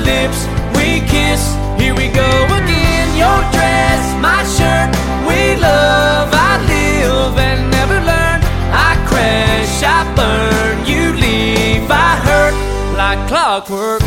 lips, we kiss. Here we go again. Your dress, my shirt. We love, I live and never learn. I crash, I burn. You leave, I hurt like clockwork.